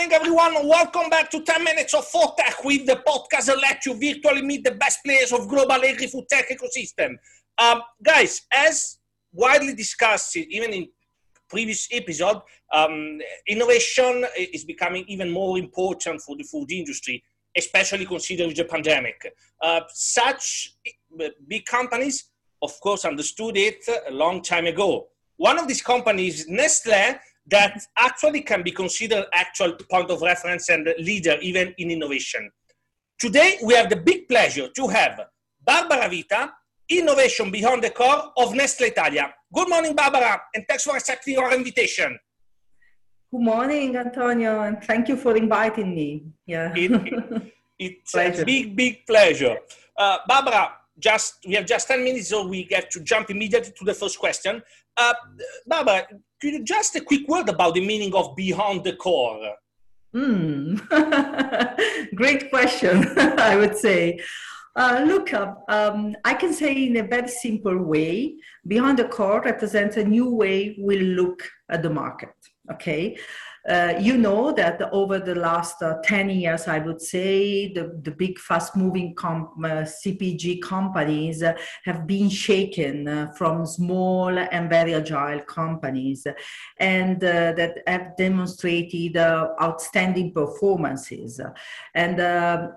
morning, everyone. Welcome back to 10 Minutes of Food Tech with the podcast that lets you virtually meet the best players of global agri-food tech ecosystem. Um, guys, as widely discussed, even in previous episode, um, innovation is becoming even more important for the food industry, especially considering the pandemic. Uh, such uh, big companies, of course, understood it a long time ago. One of these companies, Nestle, that actually can be considered actual point of reference and leader even in innovation. Today, we have the big pleasure to have Barbara Vita, Innovation Beyond the Core of Nestle Italia. Good morning, Barbara, and thanks for accepting our invitation. Good morning, Antonio, and thank you for inviting me. Yeah. It, it's a big, big pleasure. Uh, Barbara, just we have just 10 minutes, so we get to jump immediately to the first question. Uh, Barbara, could you just a quick word about the meaning of beyond the core? Mm. Great question, I would say. Uh, look, um, I can say in a very simple way, beyond the core represents a new way we look at the market. Okay, uh, you know that over the last uh, 10 years, I would say the, the big fast moving com- uh, CPG companies have been shaken uh, from small and very agile companies and uh, that have demonstrated outstanding performances. And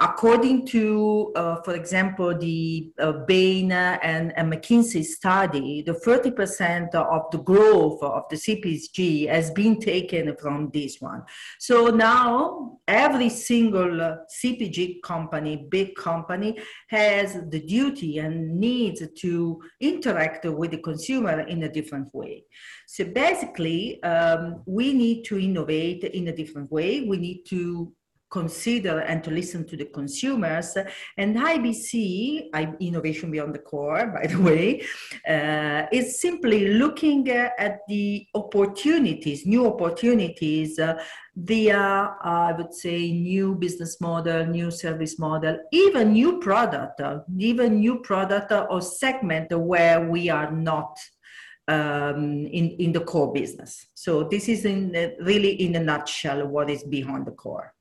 according to, for example, the Bain and, and McKinsey study, the 30% of the growth of the CPG has been taken from this one. So now every single CPG company, big company, has the duty and needs to interact with the consumer in a different way. So basically, um, we need to innovate in a different way. We need to consider and to listen to the consumers. And IBC, Innovation Beyond the Core, by the way, uh, is simply looking at the opportunities, new opportunities uh, via, uh, I would say, new business model, new service model, even new product, uh, even new product or segment where we are not um, in, in the core business. So this is in, really in a nutshell what is behind the core.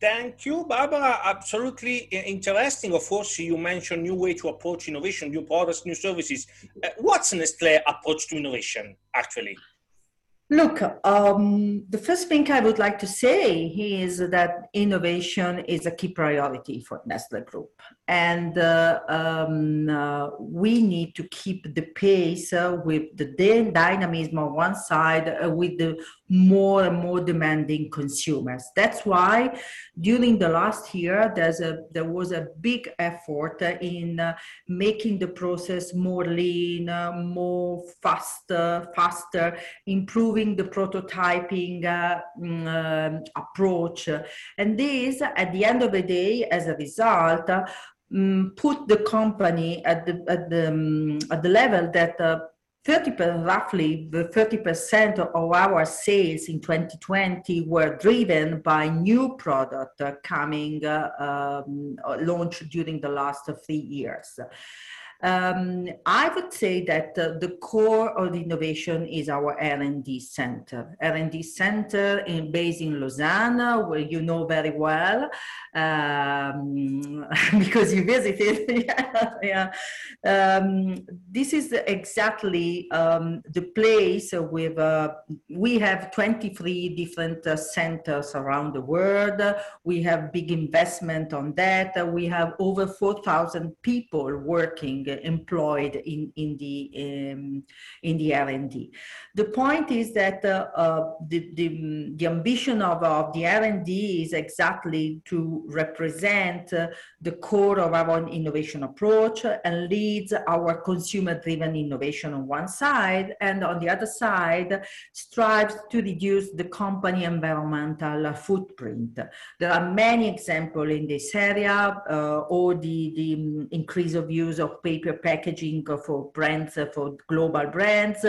Thank you, Barbara. Absolutely interesting. Of course, you mentioned new way to approach innovation, new products, new services. Uh, what's Nestle approach to innovation, actually? Look, um, the first thing I would like to say is that innovation is a key priority for Nestle Group. And uh, um, uh, we need to keep the pace uh, with the dynamism on one side, uh, with the more and more demanding consumers. That's why during the last year, a, there was a big effort in uh, making the process more lean, uh, more faster, faster, improving the prototyping mm, approach. And this, at the end of the day, as a result, um, put the company at the at the um, at the level that uh, 30 roughly the 30% of our sales in 2020 were driven by new product coming uh, um, launched during the last three years. Um, I would say that uh, the core of the innovation is our R&D center. R&D center in, based in Lausanne, where you know very well um, because you visited. yeah, Um, this is exactly um, the place with. Uh, we have 23 different uh, centers around the world. We have big investment on that. We have over 4,000 people working employed in, in the um, in the R&D. The point is that uh, uh, the, the, the ambition of, of the R&D is exactly to represent uh, the core of our innovation approach and our consumer-driven innovation on one side, and on the other side, strives to reduce the company environmental footprint. There are many examples in this area, uh, or the, the increase of use of paper packaging for brands, for global brands,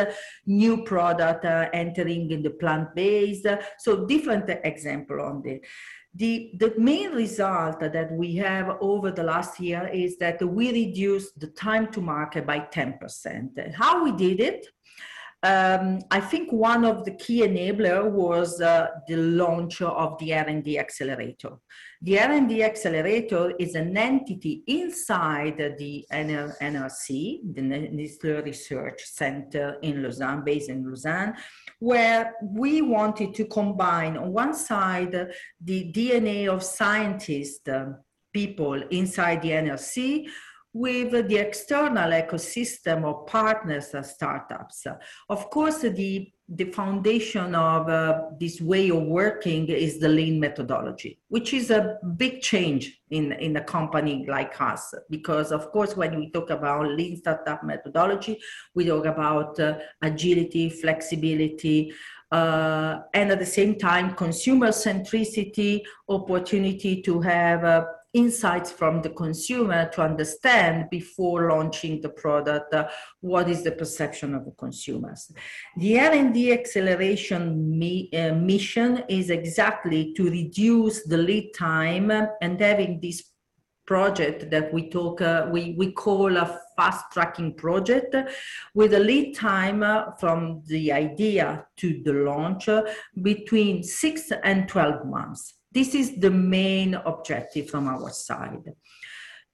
new product uh, entering in the plant-based. So different example on this. The, the main result that we have over the last year is that we reduced the time to market by 10%. How we did it? um, I think one of the key enabler was uh, the launch of the R&D accelerator. The R&D accelerator is an entity inside the NRC, the Nestlé Research Center in Lausanne, based in Lausanne, where we wanted to combine on one side the DNA of scientists, people inside the NRC with the external ecosystem of partners and startups. Of course, the, the foundation of uh, this way of working is the lean methodology, which is a big change in, in a company like us. Because, of course, when we talk about lean startup methodology, we talk about uh, agility, flexibility, uh, and at the same time, consumer centricity, opportunity to have uh, insights from the consumer to understand before launching the product uh, what is the perception of the consumers. The r&d acceleration mi- uh, mission is exactly to reduce the lead time and having this project that we talk uh, we, we call a fast tracking project with a lead time uh, from the idea to the launch uh, between 6 and 12 months this is the main objective from our side.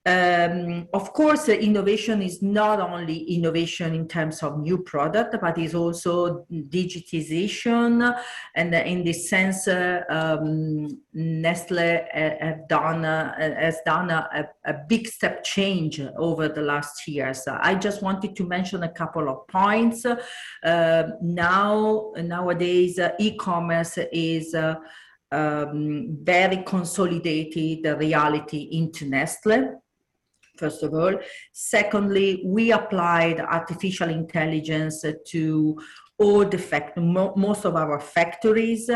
Um, of course, uh, innovation is not only innovation in terms of new product, but is also digitization. And in this sense, uh, um, Nestle uh, have done, uh, has done a, a, big step change over the last years. I just wanted to mention a couple of points. Uh, now, nowadays, uh, e-commerce is um, very consolidated reality into Nestle first of all. Secondly, we applied artificial intelligence to all the fact, most of our factories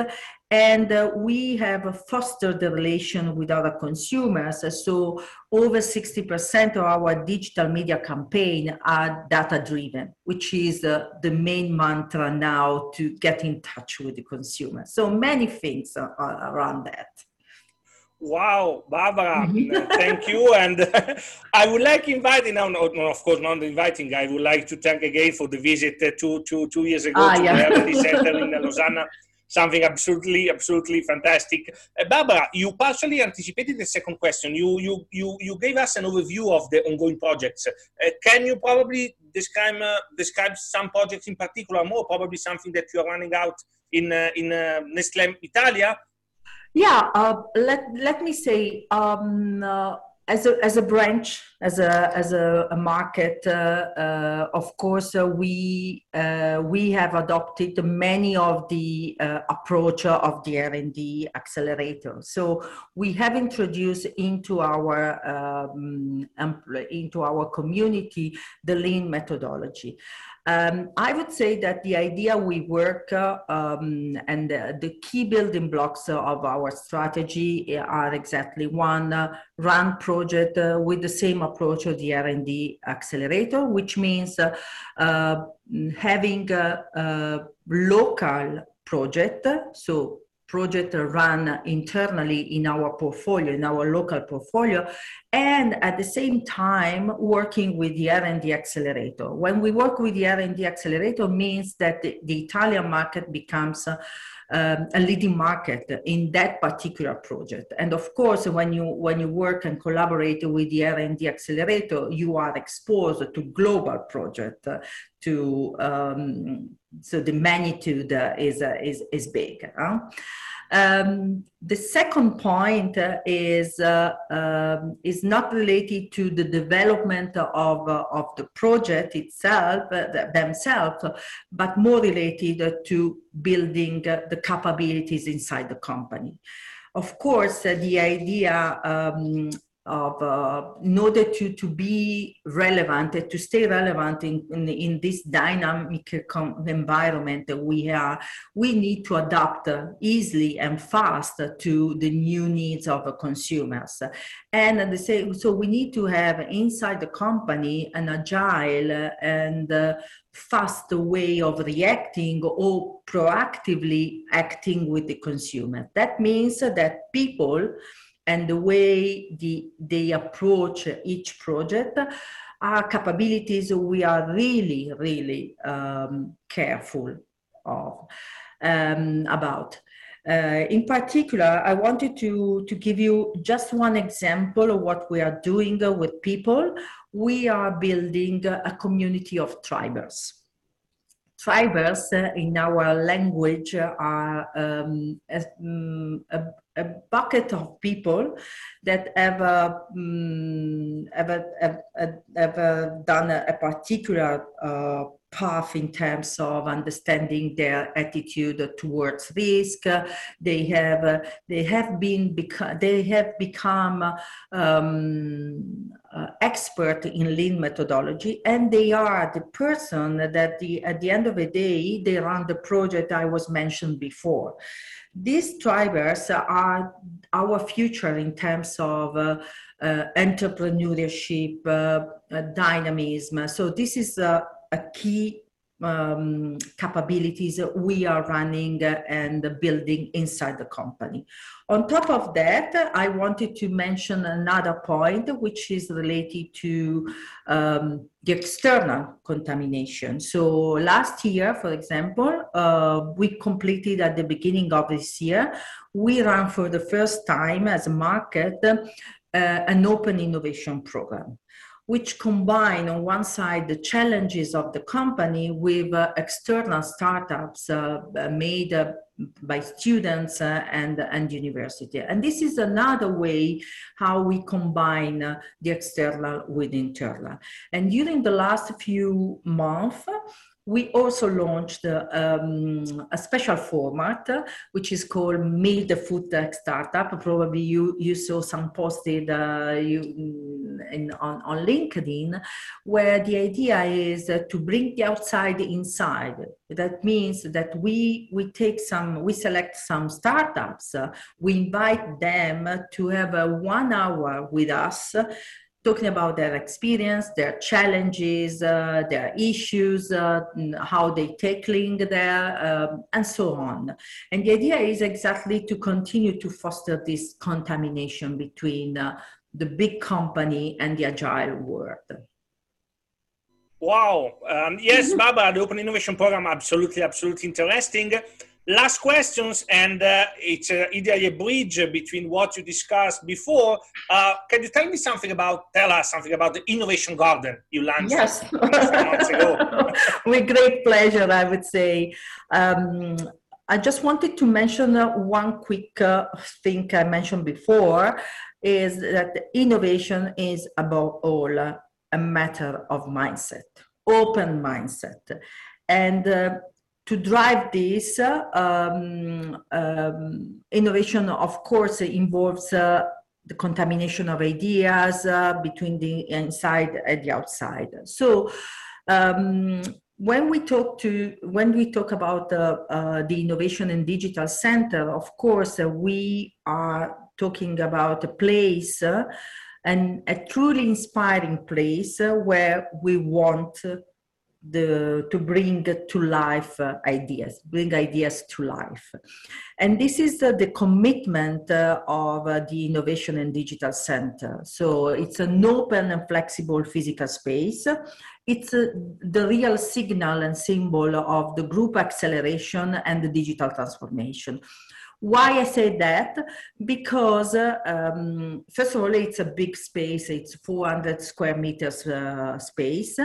and uh, we have fostered the relation with our consumers. So over 60% of our digital media campaign are data driven, which is uh, the main mantra now to get in touch with the consumer. So many things are, are around that. Wow, Barbara, mm-hmm. thank you. And I would like inviting now, no, no, of course, not inviting. I would like to thank again for the visit uh, two, two, two years ago ah, to yeah. the Center in Lausanne something absolutely, absolutely fantastic. Uh, Barbara, you partially anticipated the second question. You, you, you, you gave us an overview of the ongoing projects. Uh, can you probably describe, uh, describe some projects in particular more, probably something that you are running out in, uh, in uh, Nestlé Italia? Yeah, uh, let, let me say, um, as a, as a branch, as a, as a, a market, uh, uh, of course, uh, we, uh, we have adopted many of the uh, approach of the R&D accelerator. So we have introduced into our, um, into our community the lean methodology. Um, I would say that the idea we work uh, um, and uh, the key building blocks of our strategy are exactly one uh, run project uh, with the same approach of the R&D accelerator, which means uh, uh, having a, a local project, so project run internally in our portfolio, in our local portfolio, and at the same time working with the R&D accelerator. When we work with the R&D accelerator means that the, the Italian market becomes um, a leading market in that particular project. And of course, when you when you work and collaborate with the R&D accelerator, you are exposed to global project. To um, so the magnitude uh, is is is big. Huh? Um, the second point uh, is uh, um, is not related to the development of uh, of the project itself uh, themselves, but more related to building uh, the capabilities inside the company. Of course, uh, the idea um, of uh, in order to, to be relevant and to stay relevant in, in, in this dynamic environment that we are we need to adapt easily and fast to the new needs of consumers. And the same so we need to have inside the company an agile and uh, fast way of reacting or proactively acting with the consumer. That means that people and the way the, they approach each project are capabilities we are really, really um, careful of um, about. Uh, in particular, I wanted to, to give you just one example of what we are doing with people. We are building a community of tribers. Tribers uh, in our language are um, a, mm, a, a, bucket of people that have, um, have, have, have done a, a particular uh, path in terms of understanding their attitude towards risk. They have they have been become they have become um, uh, expert in lean methodology, and they are the person that the at the end of the day they run the project I was mentioned before. These drivers are our future in terms of uh, uh, entrepreneurship, dynamism. So this is a key um, capabilities we are running and building inside the company. On top of that, I wanted to mention another point, which is related to um, the external contamination. So last year, for example, uh, we completed at the beginning of this year, we ran for the first time as a market uh, an open innovation program which combine on one side the challenges of the company with uh, external startups uh, made uh, by students uh, and, and university. And this is another way how we combine uh, the external with internal. And during the last few months, we also launched um, a special format which is called Meet the Food Tech Startup. Probably you, you saw some posted uh, you, in, on, on LinkedIn, where the idea is to bring the outside inside. That means that we, we take some, we select some startups, we invite them to have a one hour with us talking about their experience, their challenges, uh, their issues, uh, how they tackling there, um, and so on. And the idea is exactly to continue to foster this contamination between uh, the big company and the agile world. Wow. Um, yes, Barbara, the Open Innovation Program, absolutely, absolutely interesting last questions, and uh, it's uh, either a bridge between what you discussed before. Uh, can you tell me something about, tell us something about the Innovation Garden you launched yes. months ago? With great pleasure, I would say. Um, I just wanted to mention uh, one quick uh, thing I mentioned before is that innovation is above all a matter of mindset, open mindset. And uh, to drive this, um, um, innovation, of course, involves uh, the contamination of ideas uh, between the inside and the outside. So, um, when we talk to when we talk about uh, the innovation and digital center, of course, uh, we are talking about a place. Uh, and a truly inspiring place uh, where we want the to bring to life uh, ideas bring ideas to life. And this is uh, the commitment uh, of uh, the innovation and digital center. So it's an open and flexible physical space. It's uh, the real signal and symbol of the group acceleration and the digital transformation why I say that? Because, um, first of all, it's a big space, it's 400 square meters uh, space,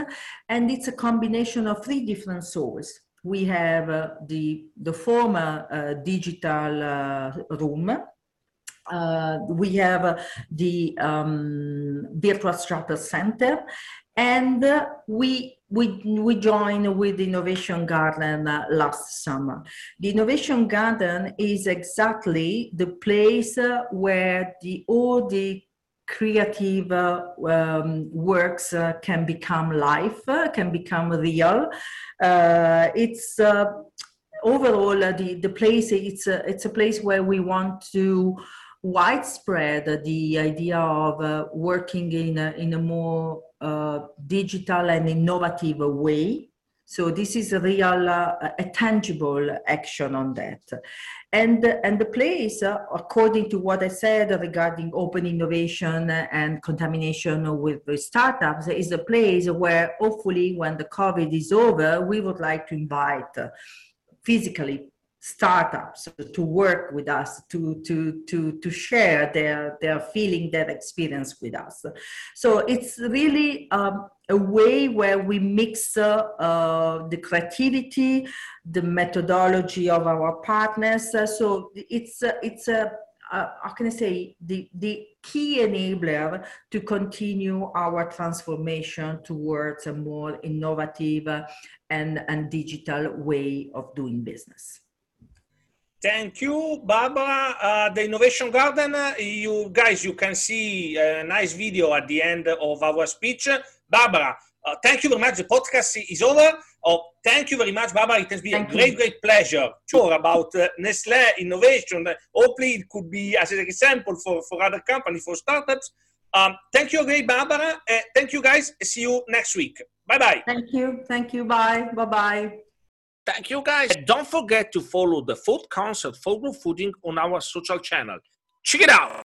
and it's a combination of three different sources. We have uh, the, the former uh, digital uh, room, uh, we have uh, the um, virtual strata center and uh, we we we joined with Innovation Garden uh, last summer. The Innovation Garden is exactly the place uh, where the all the creative uh, um, works uh, can become life, uh, can become real. it's overall the the place. It's a, it's a place where we want to widespread the idea of uh, working in a, in a more uh, digital and innovative way So this is a real, uh, a tangible action on that. And, and the place, uh, according to what I said regarding open innovation and contamination with, with startups, is a place where hopefully when the COVID is over, we would like to invite physically startups to work with us to to to to share their their feeling their experience with us so it's really um, a way where we mix uh, uh, the creativity the methodology of our partners so it's uh, it's a uh, how can I say, the, the key enabler to continue our transformation towards a more innovative and, and digital way of doing business. Thank you, Barbara. Uh, the Innovation Garden, uh, you guys, you can see a nice video at the end of our speech. Barbara, uh, thank you very much. The podcast is over. Oh, thank you very much, Barbara. It has been thank a great, you. great pleasure. Sure about uh, Nestle innovation. Hopefully, it could be as an example for, for other companies, for startups. Um, thank you again, Barbara. Uh, thank you, guys. See you next week. Bye bye. Thank you. Thank you. Bye. Bye bye. Thank you guys. Don't forget to follow the Food for Good Fooding on our social channel. Check it out.